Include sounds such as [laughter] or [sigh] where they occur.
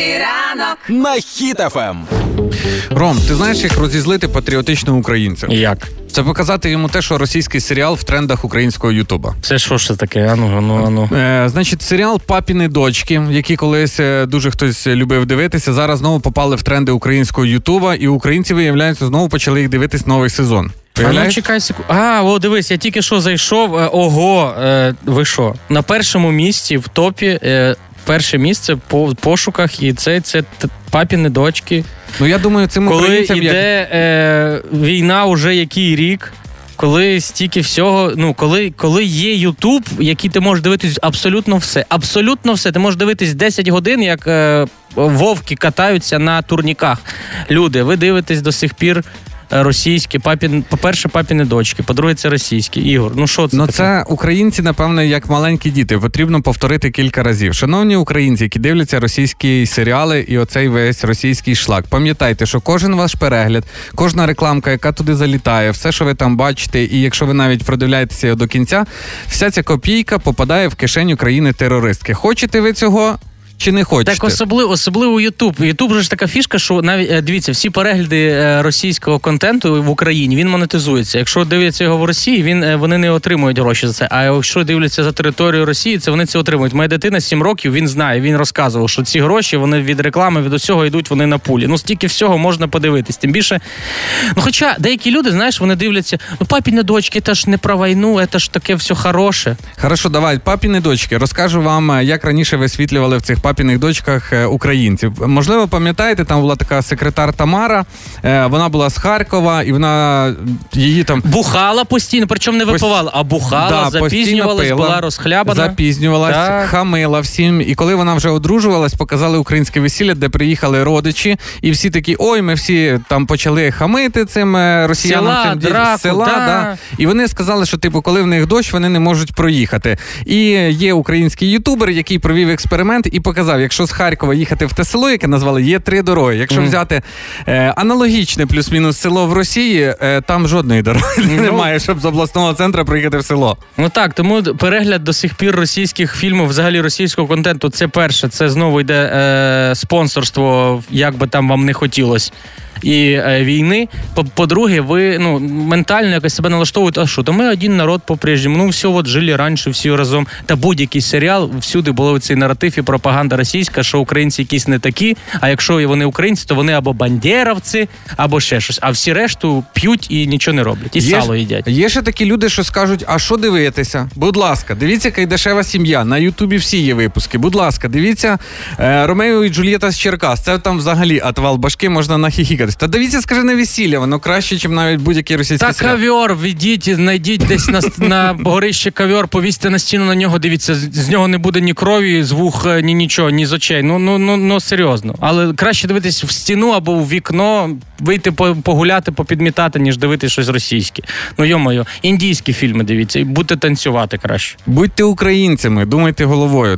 ранок. на Хіт FM. Ром, ти знаєш, як розізлити патріотичного українця? Як? Це показати йому те, що російський серіал в трендах українського Ютуба. Це що ж це таке? Ану, ану, ану. Е, значить, серіал Папины дочки, які колись е, дуже хтось любив дивитися, зараз знову попали в тренди українського Ютуба, і українці, виявляється, знову почали їх дивитись новий сезон. А ну чекай секунду. А, о, дивись, я тільки що зайшов. Е, Ого, е, ви що? На першому місці в топі. Е, Перше місце по пошуках, і це, це папіни дочки. Ну я думаю, цим Коли українцям як йде е, війна уже який рік, коли стільки всього, ну коли, коли є Ютуб, який ти можеш дивитись абсолютно все. Абсолютно все. Ти можеш дивитись 10 годин, як е, вовки катаються на турніках. Люди, ви дивитесь до сих пір. Е, Російські, папін, по-перше, папіни дочки, по-друге, це російські. Ігор, ну що це? Ну, це українці, напевно, як маленькі діти. Потрібно повторити кілька разів. Шановні українці, які дивляться російські серіали і оцей весь російський шлак. Пам'ятайте, що кожен ваш перегляд, кожна рекламка, яка туди залітає, все, що ви там бачите, і якщо ви навіть продивляєтеся до кінця, вся ця копійка попадає в кишеню країни-терористки. Хочете ви цього чи не хочете? Так особливо, особливо Ютуб. Ютуб же ж така фішка, що навіть е, дивіться, всі перегляди е, російського контенту в Україні він монетизується. Якщо дивляться його в Росії, він е, вони не отримують гроші за це. А якщо дивляться за територію Росії, це вони це отримують. Моя дитина 7 років, він знає, він розказував, що ці гроші вони від реклами, від усього йдуть вони на пулі. Ну стільки всього можна подивитись. Тим більше, ну хоча деякі люди, знаєш, вони дивляться, ну папіни дочки, це ж не про війну, це ж таке все хороше. Хорошо, давай, папіни дочки. Розкажу вам, як раніше висвітлювали в цих папіних дочках е, українців. Можливо, пам'ятаєте, там була така секретар Тамара. е, Вона була з Харкова, і вона її там. Бухала постійно, причому не випивала, а бухала, Да, запізнювалась, пила, була розхлябана. Запізнювалась, Так. хамила всім. І коли вона вже одружувалась, показали українське весілля, де приїхали родичі, і всі такі, ой, ми всі там почали хамити цим е, росіянам. Села, цим драку, села, да. да. І вони сказали, що типу, коли в них дощ, вони не можуть проїхати. І є український ютубер, який провів експеримент і показав, якщо з Харкова їхати в те село, яке назвали, є три дороги. Якщо mm. взяти е, аналогічне плюс-мінус село в Росії, е, там жодної дороги mm. немає, щоб з обласного центру приїхати в село. Ну так, тому перегляд до сих пір російських фільмів, взагалі російського контенту, це перше. Це знову йде е, спонсорство, як би там вам не хотілося. І е, війни. По- По-друге, ви ну ментально якось себе налаштовуєте, а що, то ми один народ по-прежньому. Ну, все, от жили раніше, всі разом. Та будь-який серіал всюди було цей наратив і пропаганда російська, що українці якісь не такі. А якщо вони українці, то вони або бандєровці, або ще щось. А всі решту п'ють і нічого не роблять. І Є сало їдять. Є ще такі люди, що скажуть: а що дивитися? Будь ласка, дивіться, яка дешева сім'я. На Ютубі всі є випуски. Будь ласка, дивіться е, Ромео і Джульєта з Черкас. Це там взагалі отвал башки, можна нахіхікатись. Та дивіться, скажи на весілля, воно краще, ніж навіть будь-який російський Та серіал. ковер, відіть, знайдіть десь на, [laughs] на горище ковер, повісьте на стіну на нього, дивіться, з, з нього не буде ні крові, з вух, е, ні нічого, ні з очей. Ну, ну, ну, ну серйозно. Але краще дивитись в стіну або в вікно, вийти по- погуляти, попідмітати, ніж дивитись щось російське. Ну йо-моє, індійські фільми дивіться, і будете танцювати краще. Будьте українцями, думайте головою.